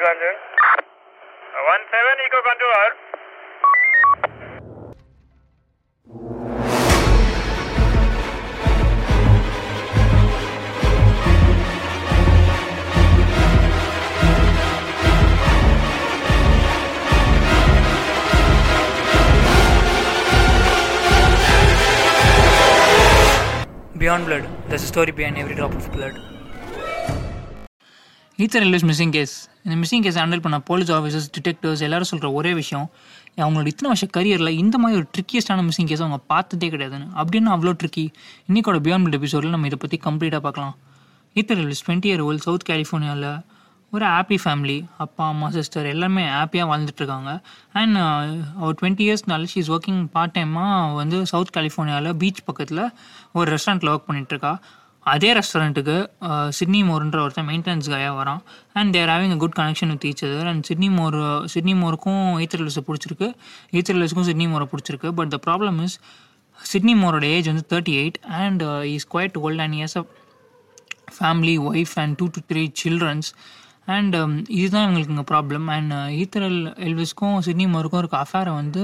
Uh, One seven Echo Control. out. Beyond blood, there's a story behind every drop of blood. Ether Elvis missing case இந்த missing case handle பண்ண police officers detectives எல்லாரும் சொல்கிற ஒரே விஷயம் அவங்களோட இத்தனை வருஷம் கரியரில் இந்த மாதிரி ஒரு ட்ரிக்கியஸ்டான மிஸ்ஸிங் கேஸ் அவங்க பார்த்ததே கிடையாதுன்னு. அப்படின்னு அவ்வளோ ட்ரிக்கி இன்னைக்கோட பியாண்ட் எபிசோடில் நம்ம இதை பற்றி கம்ப்ளீட்டாக பார்க்கலாம். Ether Elvis twenty year old South கலிஃபோர்னியாவில் ஒரு ஹாப்பி ஃபேமிலி அப்பா அம்மா சிஸ்டர் எல்லாமே ஹாப்பியாக வாழ்ந்துட்டுருக்காங்க அண்ட் ஒரு டுவெண்ட்டி இயர்ஸ்னால ஷீ இஸ் ஒர்க்கிங் பார்ட் டைமாக வந்து சவுத் கலிஃபோர்னியாவில் பீச் பக்கத்தில் ஒரு ரெஸ்டாரண்ட்டில் ஒர்க் பண்ணிகிட்ருக்கா அதே ரெஸ்டாரண்ட்டுக்கு சிட்னி மோருன்ற ஒருத்தன் மெயின்டெனன்ஸ் கையாக வரான். And there having a good connection with each other and Sidney Moore Sidney மோருக்கும் ஈத்தர்லஸை பிடிச்சிருக்கு. ஈத்தர்லஸுக்கும் சிட்னி மோரை பிடிச்சிருக்கு. But the problem is Sidney மோரோட age வந்து thirty eight and is quite old and years a family wife and two to three childrens and um, இதுதான் இவங்களுக்கு இங்கே problem and ஈத்தரல் uh, எல்விஸ்க்கும் சிட்னிமோருக்கும் இருக்க அஃபேரை வந்து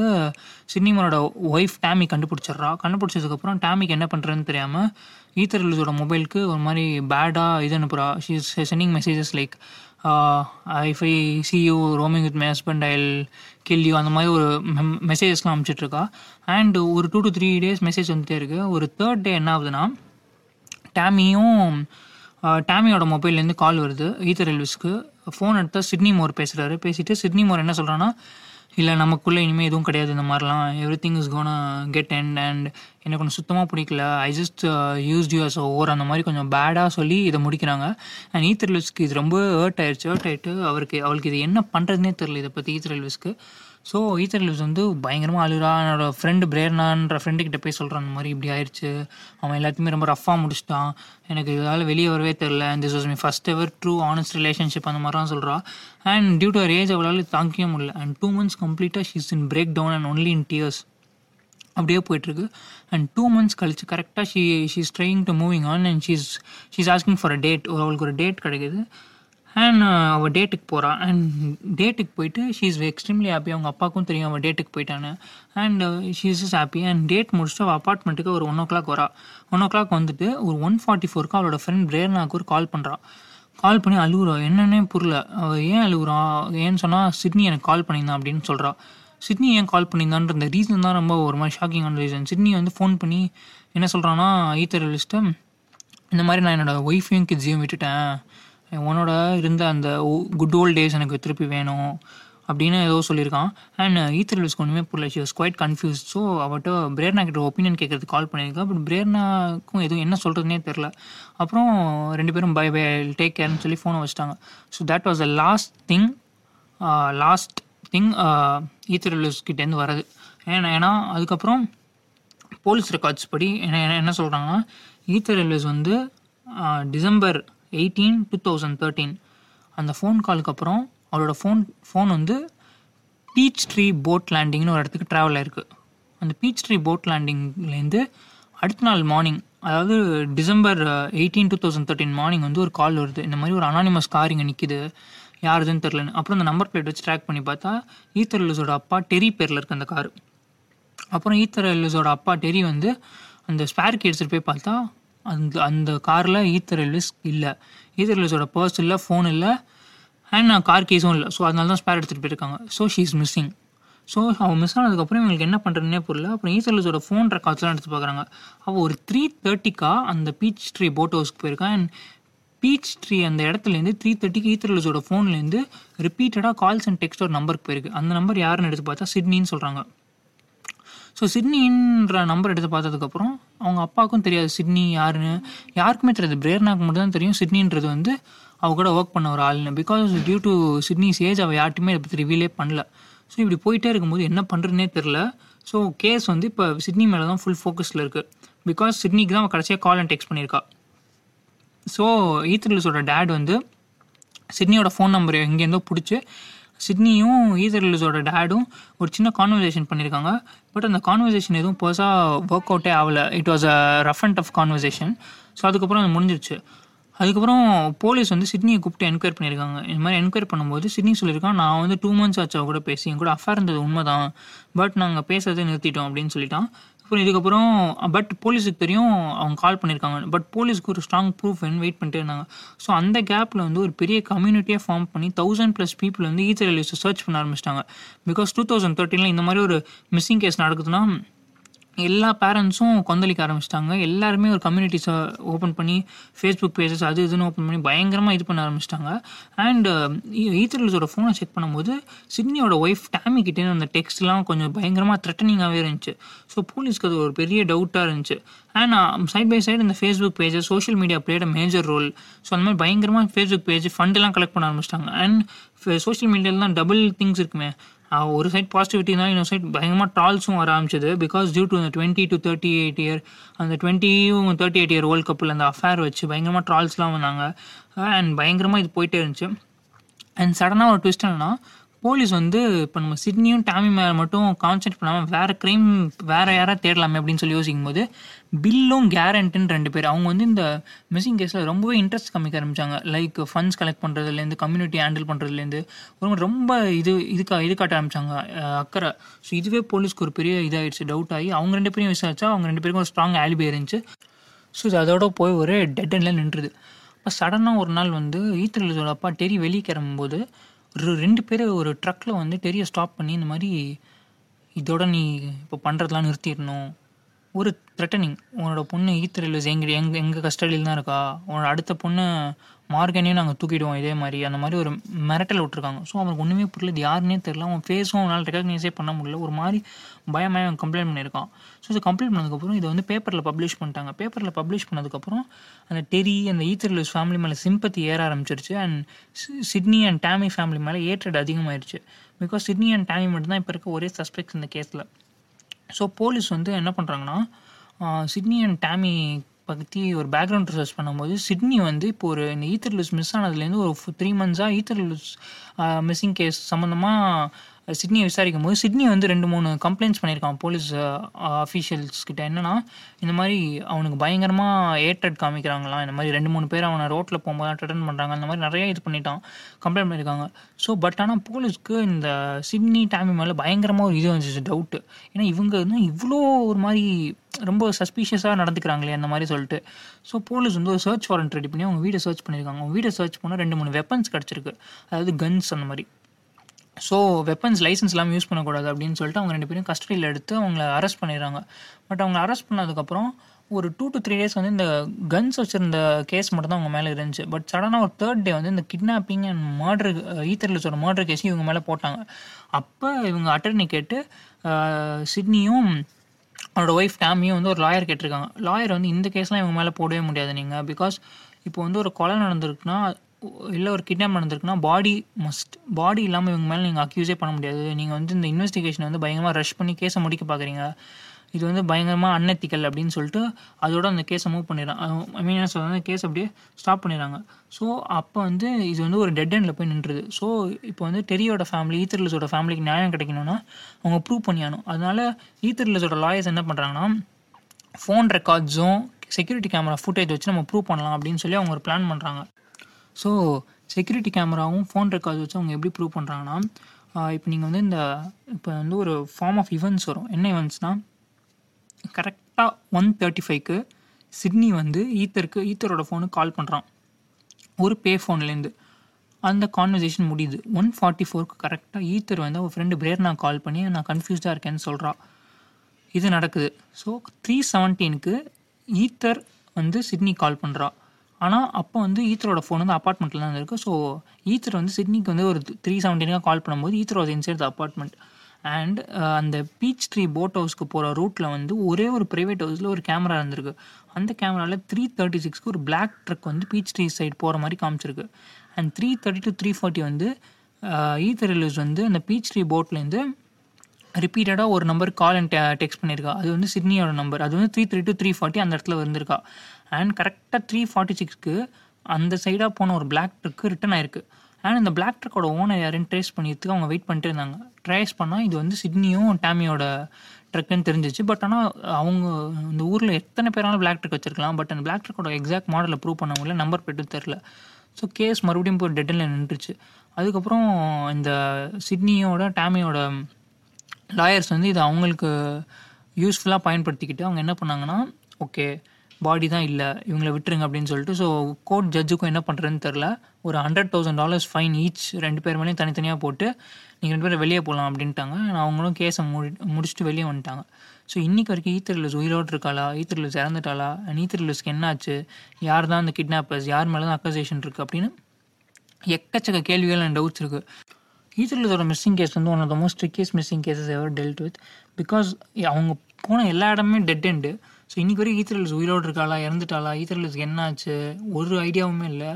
சிட்னிமரோட ஒய்ஃப் டேமி கண்டுபிடிச்சிட்றா. கண்டுபிடிச்சதுக்கப்புறம் டேமிக்கு என்ன பண்ணுறதுன்னு தெரியாமல் ஈத்தர் எல்விஸோட மொபைலுக்கு ஒரு மாதிரி பேடாக இது அனுப்புகிறா she is sending messages like if I see you roaming with my husband I kill you அந்த மாதிரி ஒரு மெசேஜஸ்லாம் அனுப்பிச்சிட்ருக்கா அண்ட் ஒரு two to three days message வந்துட்டே இருக்குது ஒரு தேர்ட் டே என்ன ஆகுதுன்னா டேமியும் டேமியோட மொபைல்லேருந்து கால் வருது ஈத்தர் எல்விஸ்க்கு. ஃபோன் எடுத்தால் சிட்னி மோர் பேசுகிறாரு பேசிட்டு சிட்னி மோர் என்ன சொல்கிறான்னா இல்லை நமக்குள்ளே இனிமேல் எதுவும் கிடையாது இந்த மாதிரிலாம். Everything is gone get and and எனக்கு ஒன்று சுத்தமாக பிடிக்கல. I just use you as over அந்த மாதிரி கொஞ்சம் பேடாக சொல்லி இதை முடிக்கிறாங்க. அண்ட் ஈத்தர் எல்விஸ்க்கு இது ரொம்ப ஹர்ட் ஆயிடுச்சு ஹர்ட் ஆகிட்டு அவருக்கு அவளுக்கு இது என்ன பண்ணுறதுனே தெரில இதை பற்றி ஈத்தர் எல்விஸ்க்கு. ஸோ ஈத்தர் எல்விஸ் வந்து பயங்கரமாக அழுகிறா. என்னோடய ஃப்ரெண்டு பிரேர்னான்ற ஃப்ரெண்டுக்கிட்ட போய் சொல்கிறான் அந்த மாதிரி இப்படி ஆயிடுச்சு அவன் எல்லாத்தையுமே ரொம்ப ரஃபாக முடிச்சிட்டான். எனக்கு இதால் வெளியே வரவே தெரில this was my first ever true honest relationship அந்த மாதிரிலாம் சொல்கிறா and due to our age அவளால் தாங்கிக்க முடியல. அண்ட் டூ மந்த்ஸ் கம்ப்ளீட்டாக she's in break down and only in tears அப்படியே போயிட்டுருக்கு. அண்ட் டூ மந்த்ஸ் கழிச்சு கரெக்டாக she she's trying to moving on and she's she's asking for a date அவளுக்கு ஒரு டேட் கிடைக்குது. அண்ட் uh, அவள் டேட்டுக்கு போகிறான் அண்ட் டேட்டுக்கு போயிட்டு ஷீ இஸ் எக்ஸ்ட்ரீம்லி ஹாப்பி அவங்க அப்பாவுக்கும் தெரியும் அவள் டேட்டுக்கு போயிட்டான்னு. And she is is happy and date முடிச்சுட்டு அவள் அப்பார்ட்மெண்ட்டுக்கு ஒரு ஒன் ஓ கிளாக் வரா. ஒன் ஓ கிளாக் வந்துட்டு ஒரு ஒன் ஃபார்ட்டி ஃபோருக்கு அவளோட ஃப்ரெண்ட் பிரேர்னாக்கு ஒரு கால் பண்ணுறான் கால் பண்ணி அழுகுறா. என்னன்னே புரியல. அவள் ஏன் அழுகுறா? ஏன்னு சொன்னால் சிட்னி எனக்கு கால் பண்ணியிருந்தான் அப்படின்னு சொல்கிறான் சிட்னி ஏன் கால் பண்ணியிருந்தான்ற இந்த ரீசன் தான் ரொம்ப ஒரு மாதிரி ஷாக்கிங்கான ரீசன் சிட்னி வந்து ஃபோன் பண்ணி என்ன சொல்கிறான்னா ஈத்தர் லிஸ்ட்டு இந்த மாதிரி நான் என்னோடய ஒய்ஃபையும் கிட்ஸையும் விட்டுட்டேன். உன்னோட இருந்த அந்த குட் ஓல்ட் டேஸ் எனக்கு திருப்பி வேணும் அப்படின்னு ஏதோ சொல்லியிருக்கான். அண்ட் ஈத்தர் லிஸ்க்கு ஒன்றுமே புரியல. She was quite confuse so அவட்ட பிரேர்னா கிட்ட ஒப்பீனியன் கேட்கறது கால் பண்ணியிருக்கா. பட் பிரேர்னாக்கும் எதுவும் என்ன சொல்கிறதுனே தெரில அப்புறம் ரெண்டு பேரும் பை பை டேக் கேர்னு சொல்லி ஃபோனை வச்சிட்டாங்க. So that was the last thing last thing Ether கிட்டேருந்து வரது ஏன்னா ஏன்னா அதுக்கப்புறம் போலீஸ் ரெக்கார்ட்ஸ் படி என்ன என்ன- என்ன சொல்கிறாங்கன்னா ஈத்தர் எல்விஸ் வந்து uh, December eighteen two thousand thirteen அந்த ஃபோன் காலுக்கு அப்புறம் அவளோட ஃபோன் ஃபோன் வந்து பீச் ட்ரீ போட் லேண்டிங்னு ஒரு இடத்துக்கு ட்ராவல் ஆயிருக்கு. அந்த பீச் ட்ரீ போட் லேண்டிங்லேருந்து அடுத்த நாள் மார்னிங் அதாவது December eighteen two thousand thirteen morning வந்து ஒரு கால் வருது. இந்த மாதிரி ஒரு அனானிமஸ் கார் இங்கே நிற்கிது யாருதுன்னு தெரிலன்னு அப்புறம் அந்த நம்பர் பிளேட் வச்சு ட்ராக் பண்ணி பார்த்தா ஈத்தர் எல்விஸோட அப்பா டெரி பேரில் இருக்க அந்த கார் அப்புறம் ஈத்தர் எல்விஸோட அப்பா டெரி வந்து அந்த ஸ்பேர் எடுத்துகிட்டு போய் பார்த்தா அந்த அந்த காரில் ஈத்தர் எல்விஸ் இல்லை. ஈத்தர் எல்விஸோட பர்ஸ் இல்லை ஃபோன் இல்லை அண்ட் நான் கார் கேஸும் இல்லை. ஸோ அதனால தான் ஸ்பேர் எடுத்துகிட்டு போயிருக்காங்க. So she is missing so அவள் மிஸ் ஆனதுக்கப்புறம் இவங்களுக்கு என்ன பண்ணுறதுனே புரியல. அப்புறம் ஈத்தர் ஃபோன் ரெக்கார்ட்ஸ்லாம் எடுத்து பார்க்குறாங்க அவள் ஒரு த்ரீ தேர்ட்டிக்கா அந்த பீச் ட்ரீ போட் ஹவுஸ்க்கு போயிருக்கான் அண்ட் பீச் ட்ரீ அந்த இடத்துலேருந்து த்ரீ தேர்ட்டிக்கு ஈத்தர்லஸோட ஃபோன்லேருந்து ரிப்பீட்டடாக கால்ஸ் அண்ட் டெக்ஸ்ட் ஒரு நம்பருக்கு போயிருக்கு. அந்த நம்பர் யாருன்னு எடுத்து பார்த்தா சிட்னின்னு சொல்கிறாங்க ஸோ சிட்னின்ற நம்பர் எடுத்து பார்த்ததுக்கப்புறம் அவங்க அப்பாவுக்கும் தெரியாது சிட்னி யாருன்னு. யாருக்குமே தெரியாது. பிரேர்னாக்கு மட்டும் தான் தெரியும். சிட்னின்றது வந்து அவ கூட ஒர்க் பண்ண ஒரு ஆள்னு because due to Sydney's age அவள் யார்ட்டுமே இதை பற்றி ரிவீலே பண்ணல. ஸோ இப்படி போயிட்டே இருக்கும்போது என்ன பண்ணுறதுனே தெரில ஸோ கேஸ் வந்து இப்போ சிட்னி மேலே தான் ஃபுல் ஃபோக்கஸில் இருக்குது பிகாஸ் சிட்னிக்கு தான் அவள் கடைசியாக கால் அண்ட் டெக்ஸ்ட் பண்ணியிருக்கா. ஸோ ஈத்தர்லிஸோட டேட் வந்து சிட்னியோட ஃபோன் நம்பர் எங்கேருந்தோ பிடிச்சி சிட்னியும் ஈதர்லிஸோட டேடும் ஒரு சின்ன கான்வர்சேஷன் பண்ணியிருக்காங்க. பட் அந்த கான்வர்சேஷன் எதுவும் பெருசாக ஒர்க் அவுட்டே ஆகலை. It was a rough and tough conversation so அதுக்கப்புறம் அது முடிஞ்சிருச்சு. அதுக்கப்புறம் போலீஸ் வந்து சிட்னியை கூப்பிட்டு என்கொயர் பண்ணியிருக்காங்க. இந்த மாதிரி என்கொயர் பண்ணும்போது சிட்னி சொல்லியிருக்கான் நான் வந்து டூ மந்த்ஸ் ஆச்சு அவ கூட பேசி என் கூட அஃபேர் இருந்தது உண்மைதான். பட் நாங்கள் பேசுறதை நிறுத்திட்டோம் அப்படின்னு சொல்லிட்டான். அப்புறம் இதுக்கப்புறம் பட் போலீஸுக்கு தெரியும் அவங்க கால் பண்ணியிருக்காங்க பட் போலீஸ்க்கு ஒரு ஸ்ட்ராங் ப்ரூஃப் வெயிட் பண்ணிட்டே இருந்தாங்க. ஸோ அந்த கேப்பில் வந்து ஒரு பெரிய கம்யூனிட்டியாக ஃபார்ம் பண்ணி தௌசண்ட் ப்ளஸ் பீப்புள் வந்து ஈச்சர் ரிலீஸை சர்ச் பண்ண ஆரம்பிச்சிட்டாங்க. பிகாஸ் டூ தௌசண்ட் தேர்ட்டீனில் இந்த மாதிரி ஒரு மிஸ்ஸிங் கேஸ் நடக்குதுன்னா எல்லா பேரண்ட்ஸும் கொந்தளிக்க ஆரம்பிச்சிட்டாங்க. எல்லாருமே ஒரு கம்யூனிட்டிஸை ஓப்பன் பண்ணி ஃபேஸ்புக் பேஜஸ் அது இதுன்னு ஓப்பன் பண்ணி பயங்கரமாக இது பண்ண ஆரம்பிச்சிட்டாங்க. அண்ட் ஈத்தர்லஸோட ஃபோனை செக் பண்ணும்போது சிட்னியோட ஒய்ஃப் டேமி கிட்டே அந்த டெக்ஸ்ட்லாம் கொஞ்சம் பயங்கரமாக த்ரெட்டனிங்காகவே இருந்துச்சு. ஸோ போலீஸ்க்கு அது ஒரு பெரிய டவுட்டாக இருந்துச்சு. அண்ட் சைட் பை சைடு இந்த Facebook pages social media played major role so அந்த மாதிரி பயங்கரமாக ஃபேஸ்புக் பேஜ் ஃபண்டெல்லாம் கலெக்ட் பண்ண ஆரம்பிச்சிட்டாங்க. அண்ட் சோஷியல் மீடியாவில் தான் டபுள் திங்ஸ் இருக்குமே. ஒரு சைட் பாசிட்டிவிட்டி தான் இன்னொரு சைட் பயங்கரமாக ட்ரால்ஸும் வர ஆரம்பிச்சது. பிகாஸ் டியூ டு அந்த twenty to thirty eight year அந்த டுவெண்ட்டியும் தேர்ட்டி எயிட் இயர் வேர்ல்ட் கப்பில் அந்த அஃபேர் வச்சு பயங்கரமாக ட்ரால்ஸ்லாம் வந்தாங்க. அண்ட் பயங்கரமாக இது போயிட்டே இருந்துச்சு. அண்ட் சடனாக ஒரு ட்விஸ்ட் என்னன்னா போலீஸ் வந்து இப்போ நம்ம சிட்னியும் டாமி மேலே மட்டும் கான்சென்ட் பண்ணாமல் வேறு க்ரைம் வேறு யாராவது தேடலாமே அப்படின்னு சொல்லி யோசிக்கும் போது பில்லும் கேரண்ட்டுன்னு ரெண்டு பேர். அவங்க வந்து இந்த மிஸ்ஸிங் கேஸில் ரொம்பவே இன்ட்ரெஸ்ட் காமிக்க ஆரம்பிச்சாங்க. லைக் ஃபண்ட்ஸ் கலெக்ட் பண்ணுறதுலேருந்து கம்யூனிட்டி ஹேண்டில் பண்ணுறதுலேருந்து ஒரு ரொம்ப இது இதுக்கா இது காட்ட ஆரம்பிச்சாங்க. அக்கறை. ஸோ இதுவே போலீஸ்க்கு ஒரு பெரிய இதாகிடுச்சு டவுட் ஆகி அவங்க ரெண்டு பேரையும் விசாரிச்சா அவங்க ரெண்டு பேருக்கும் ஒரு ஸ்ட்ராங் ஆலிபி இருந்துச்சு. ஸோ இது அதோட போய் ஒரு டெட் எண்டில் நின்றுது. அப்போ சடனாக ஒரு நாள் வந்து ஈத்திரலோட அப்பா டெரி வெளியே கிளம்பும்போது ஒரு ரெண்டு பேர் ஒரு ட்ரக்கில் வந்து பெரிய ஸ்டாப் பண்ணி இந்த மாதிரி இதோட நீ இப்போ பண்ணுறதெல்லாம் நிறுத்திடணும். ஒரு த்ரெட்டனிங் உன்னோட பொண்ணு ஈத்தரலிஸ் எங்கள் எங்கள் எங்கள் கஸ்டடியில் தான் இருக்கா? உன்னோட அடுத்த பொண்ணு மார்கனையும் நாங்கள் தூக்கிடுவோம் இதே மாதிரி. அந்த மாதிரி ஒரு மிரட்டல் விட்ருக்காங்க ஸோ அவனுக்கு ஒன்றுமே புரியல. இது யாருன்னே தெரில அவன் ஃபேஸும் அவனால் ரெக்கக்னைஸே பண்ண முடியல. ஒரு மாதிரி பயமாக அவன் கம்ப்ளைண்ட் பண்ணியிருக்கான். ஸோ இது கம்ப்ளைண்ட் பண்ணதுக்கப்புறம் இதை வந்து பேப்பரில் பப்ளிஷ் பண்ணிட்டாங்க. பேப்பரில் பப்ளிஷ் பண்ணதுக்கப்புறம் அந்த டெரி அந்த ஈத்தர்லூஸ் ஃபேமிலி மேலே சிம்பத்தி ஏற ஆரம்பிச்சிருச்சு. And Sydney and Tammy family மேலே ஏற்றட் அதிகமாயிருச்சு. பிகாஸ் சிட்னி அண்ட் டேமி மட்டும்தான் இப்போ இருக்க ஒரே சஸ்பெக்ட்ஸ் இந்த கேஸில் ஸோ போலீஸ் வந்து என்ன பண்ணுறாங்கன்னா சிட்னி அண்ட் டேமி பற்றி ஒரு பேக்ரவுண்ட் ரிசர்ச் பண்ணும்போது சிட்னி வந்து இப்போ ஒரு இந்த ஈத்தர்லூஸ் மிஸ் ஆனதுலேருந்து ஒரு த்ரீ மந்த்ஸாக ஈத்தர்லூஸ் மிஸ்ஸிங் கேஸ் சம்மந்தமாக சிட்னியை விசாரிக்கும் போது சிட்னி வந்து ரெண்டு மூணு கம்ப்ளைண்ட்ஸ் பண்ணியிருக்கான் போலீஸ் அஃபீஷியல்ஸ் கிட்ட. என்னன்னா இந்த மாதிரி அவனுக்கு பயங்கரமாக ஏற்றட் காமிக்கிறாங்களாம். இந்த மாதிரி ரெண்டு மூணு பேர் அவனை ரோட்டில் போகும்போது அட்டன் பண்ணுறாங்க அந்த மாதிரி நிறைய இது பண்ணிட்டான். கம்ப்ளைண்ட் பண்ணியிருக்காங்க. ஸோ பட் ஆனால் போலீஸ்க்கு இந்த சிட்னி டைம் மேலே பயங்கரமாக ஒரு இது வந்துச்சு டவுட்டு ஏன்னா இவங்க வந்து இவ்வளோ ஒரு மாதிரி ரொம்ப சஸ்பீஷியஸாக நடந்துக்கிறாங்களே அந்த மாதிரி சொல்லிட்டு. ஸோ போலீஸ் வந்து ஒரு சர்ச் வாரண்ட் ரெடி பண்ணி அவங்க வீடை சர்ச் பண்ணியிருக்காங்க. அவங்க வீடை சர்ச் பண்ணால் ரெண்டு மூணு வெப்பன்ஸ் கிடச்சிருக்கு. அதாவது கன்ஸ் அந்த மாதிரி. ஸோ வெப்பன்ஸ் லைசன்ஸ் இல்லாமல் யூஸ் பண்ணக்கூடாது அப்படின்னு சொல்லிட்டு அவங்க ரெண்டு பேரும் கஸ்டடியில் எடுத்து அவங்கள அரெஸ்ட் பண்ணிடுறாங்க. பட் அவங்க அரெஸ்ட் பண்ணதுக்கப்புறம் ஒரு டூ டு த்ரீ டேஸ் வந்து இந்த கன்ஸ் வச்சுருந்த கேஸ் மட்டும் தான் அவங்க மேலே இருந்துச்சு. பட் சடனாக ஒரு தேர்ட் டே வந்து இந்த கிட்னாப்பிங் அண்ட் மர்டர் ஈத்தர்லிஸோட மர்டர் கேஸையும் இவங்க மேலே போட்டாங்க. அப்போ இவங்க அட்டர்னி கேட்டு சிட்னியும் அவனோட ஒய்ஃப் டேமியும் வந்து ஒரு லாயர் கேட்டிருக்காங்க. லாயர் வந்து இந்த கேஸ்லாம் இவங்க மேலே போடவே முடியாது நீங்கள் பிகாஸ் இப்போ வந்து ஒரு கொலை நடந்திருக்குன்னா இல்லை ஒரு கிட்னாப் நடந்திருக்குன்னா பாடி மஸ்ட் பாடி இல்லாமல் இவங்க மேலே நீங்கள் அக்யூஸே பண்ண முடியாது. நீங்கள் வந்து இந்த இன்வெஸ்டிகேஷனை வந்து பயங்கரமாக ரஷ் பண்ணி கேஸை முடிக்க பார்க்குறீங்க இது வந்து பயங்கரமாக அன்எத்திக்கல் அப்படின்னு சொல்லிட்டு அதோட அந்த கேஸை மூவ் பண்ணிடுறாங்க. ஐ மீன் என்ன சொல்கிறாங்க கேஸ் அப்படியே ஸ்டாப் பண்ணிடுறாங்க. ஸோ அப்போ வந்து இது வந்து ஒரு டெட் எண்டில் போய் நின்றுது. ஸோ இப்போ வந்து டெரியோட ஃபேமிலி ஈத்தர்லஸோட ஃபேமிலிக்கு நியாயம் கிடைக்கணும்னா அவங்க ப்ரூவ் பண்ணியானும் அதனால ஈத்தர்லஸோட லாயர்ஸ் என்ன பண்ணுறாங்கன்னா ஃபோன் ரெக்கார்ட்ஸும் செக்யூரிட்டி கேமரா ஃபுட்டேஜ் வச்சு நம்ம ப்ரூவ் பண்ணலாம் அப்படின்னு சொல்லி அவங்க ஒரு பிளான் பண்ணுறாங்க ஸோ செக்யூரிட்டி கேமராவும் ஃபோன் ரெக்கார்ட்ஸ் வச்சு அவங்க எப்படி ப்ரூவ் பண்ணுறாங்கன்னா இப்போ நீங்கள் வந்து இந்த இப்போ வந்து ஒரு ஃபார்ம் ஆஃப் இவெண்ட்ஸ் வரும். என்ன இவெண்ட்ஸ்னால் கரெக்டாக ஒன் தேர்ட்டி ஃபைவ்க்கு சிட்னி வந்து ஈத்தருக்கு ஈத்தரோட ஃபோனுக்கு கால் பண்ணுறான் ஒரு பே ஃபோன்லேருந்து அந்த கான்வர்சேஷன் முடியுது. ஒன் ஃபார்ட்டி ஃபோருக்கு கரெக்டாக ஈத்தர் வந்து அவள் ஃப்ரெண்டு பிரேர்னா கால் பண்ணி நான் கன்ஃபியூஸ்டாக இருக்கேன்னு சொல்கிறா இது நடக்குது. ஸோ த்ரீ செவன்டீனுக்கு ஈத்தர் வந்து சிட்னி கால் பண்ணுறா ஆனால் அப்போ வந்து ஈத்தரோட ஃபோன் வந்து அப்பார்ட்மெண்ட்டில் தான் இருக்குது ஸோ ஈத்தர் வந்து சிட்னிக்கு வந்து ஒரு த்ரீ செவன்டீனாக கால் பண்ணும்போது Ether was inside the apartment and அந்த பீச் ட்ரீ போட் ஹவுஸ்க்கு போகிற ரூட்டில் வந்து ஒரே ஒரு ப்ரைவேட் ஹவுஸில் ஒரு கேமரா இருந்திருக்கு. அந்த கேமராவில் த்ரீ தேர்ட்டி சிக்ஸ்க்கு ஒரு பிளாக் ட்ரக் வந்து பீச் ட்ரீ சைடு போகிற மாதிரி காமிச்சிருக்கு. And three thirty to three forty வந்து uh, ஈத்தர் ரிலீஸ் வந்து அந்த பீச் ட்ரீ போட்லேருந்து ரிப்பீட்டடாக ஒரு நம்பர் கால் அண்ட் டெக்ஸ்ட் பண்ணியிருக்கா. அது வந்து சிட்னியோட நம்பர் அது வந்து three three to three forty அந்த இடத்துல வந்திருக்கா. அண்ட் கரெக்டாக த்ரீ ஃபார்ட்டி சிக்ஸ்க்கு அந்த சைடாக போன ஒரு பிளாக் ட்ரக்கு ரிட்டன் ஆயிருக்கு. அண்ட் இந்த பிளாக் ட்ரக்கோட ஓனர் யாருன்னு ட்ரேஸ் பண்ணியதுக்கு அவங்க வெயிட் பண்ணிட்டு இருந்தாங்க. ட்ரேஸ் பண்ணால் இது வந்து சிட்னியும் டேமியோட ட்ரக்குன்னு தெரிஞ்சிச்சு. பட் ஆனால் அவங்க இந்த ஊரில் எத்தனை பேரான பிளாக் ட்ரக் வச்சிருக்கலாம். பட் அந்த பிளாக் ட்ரக்கோட எக்ஸாக்ட் மாடலை ப்ரூவ் பண்ண முடியல. நம்பர் பிளேட்டும் தெரில ஸோ கேஸ் மறுபடியும் போய் டெட்டில் நின்றுச்சு. அதுக்கப்புறம் இந்த சிட்னியோட டேமியோட லாயர்ஸ் வந்து இது அவங்களுக்கு யூஸ்ஃபுல்லாக பயன்படுத்திக்கிட்டு அவங்க என்ன பண்ணாங்கன்னா ஓகே பாடி தான் இல்லை இவங்கள விட்டுருங்க அப்படின்னு சொல்லிட்டு ஸோ கோர்ட் ஜட்ஜுக்கும் என்ன பண்ணுறதுன்னு தெரில ஒரு hundred thousand dollars fine each ரெண்டு பேர் மேலேயும் தனித்தனியாக போட்டு நீங்கள் ரெண்டு பேரும் வெளியே போகலாம் அப்படின்ட்டாங்க. அவங்களும் கேஸை முடி முடிச்சுட்டு வெளியே வந்துட்டாங்க. ஸோ இன்றைக்கி வரைக்கும் e ஈத்தர்லஸ் உயிரோடு இருக்காளா? E ஈத்தர்லஸ் இறந்துட்டாளா? ஈத்தர்லஸ்க்கு e என்னாச்சு? யார் தான் அந்த கிட்னாப்பர்ஸ் யார் மேலே தான் அக்கசேஷன் இருக்குது அப்படின்னு எக்கச்சக்க கேள்விகள் அண்ட் டவுட்ஸ் இருக்குது ஈத்தர்லஸோட மிஸ்ஸிங் கேஸ் வந்து one of the most trickiest missing cases ever dealt with because அவங்க போன எல்லா இடமே டெட் எண்டு ஸோ இன்றைக்கி வரைக்கும் ஈத்தர்லஸ் உயிரோடு இருக்காளா? இறந்துட்டாளா? ஈத்தர்லஸ்க்கு என்னாச்சு? ஒரு ஐடியாவுமே இல்லை.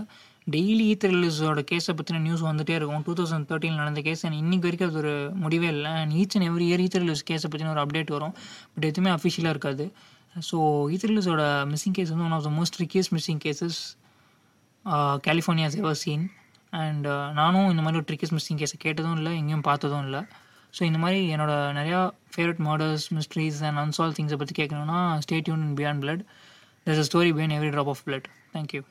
டெய்லி ஈத்தர்லஸோட கேஸை பற்றின நியூஸ் வந்துகிட்டே இருக்கும். டூ தௌசண்ட் தேர்ட்டின் நடந்த கேஸ் இன்னைக்கு வரைக்கும் அது ஒரு முடிவே இல்லை. And each and every year Etherlis கேஸை பற்றின ஒரு அப்டேட் வரும். பட் எதுவுமே அஃபிஷியலாக இருக்காது. ஸோ ஈத்தர்லஸோட மிஸ்ஸிங் கேஸ் வந்து one of the most trickiest missing cases California's ever seen and நானும் இந்த மாதிரி ஒரு ட்ரிக்கஸ் மிஸ்ஸிங் கேஸை கேட்டதும் இல்லை எங்கேயும் பார்த்ததும் இல்லை. ஸோ இந்த மாதிரி என்னோட நிறையா favourite murders mysteries and unsolved திங்ஸை பற்றி கேட்கணுன்னா stay tuned beyond blood there's a story behind every drop of blood. Thank you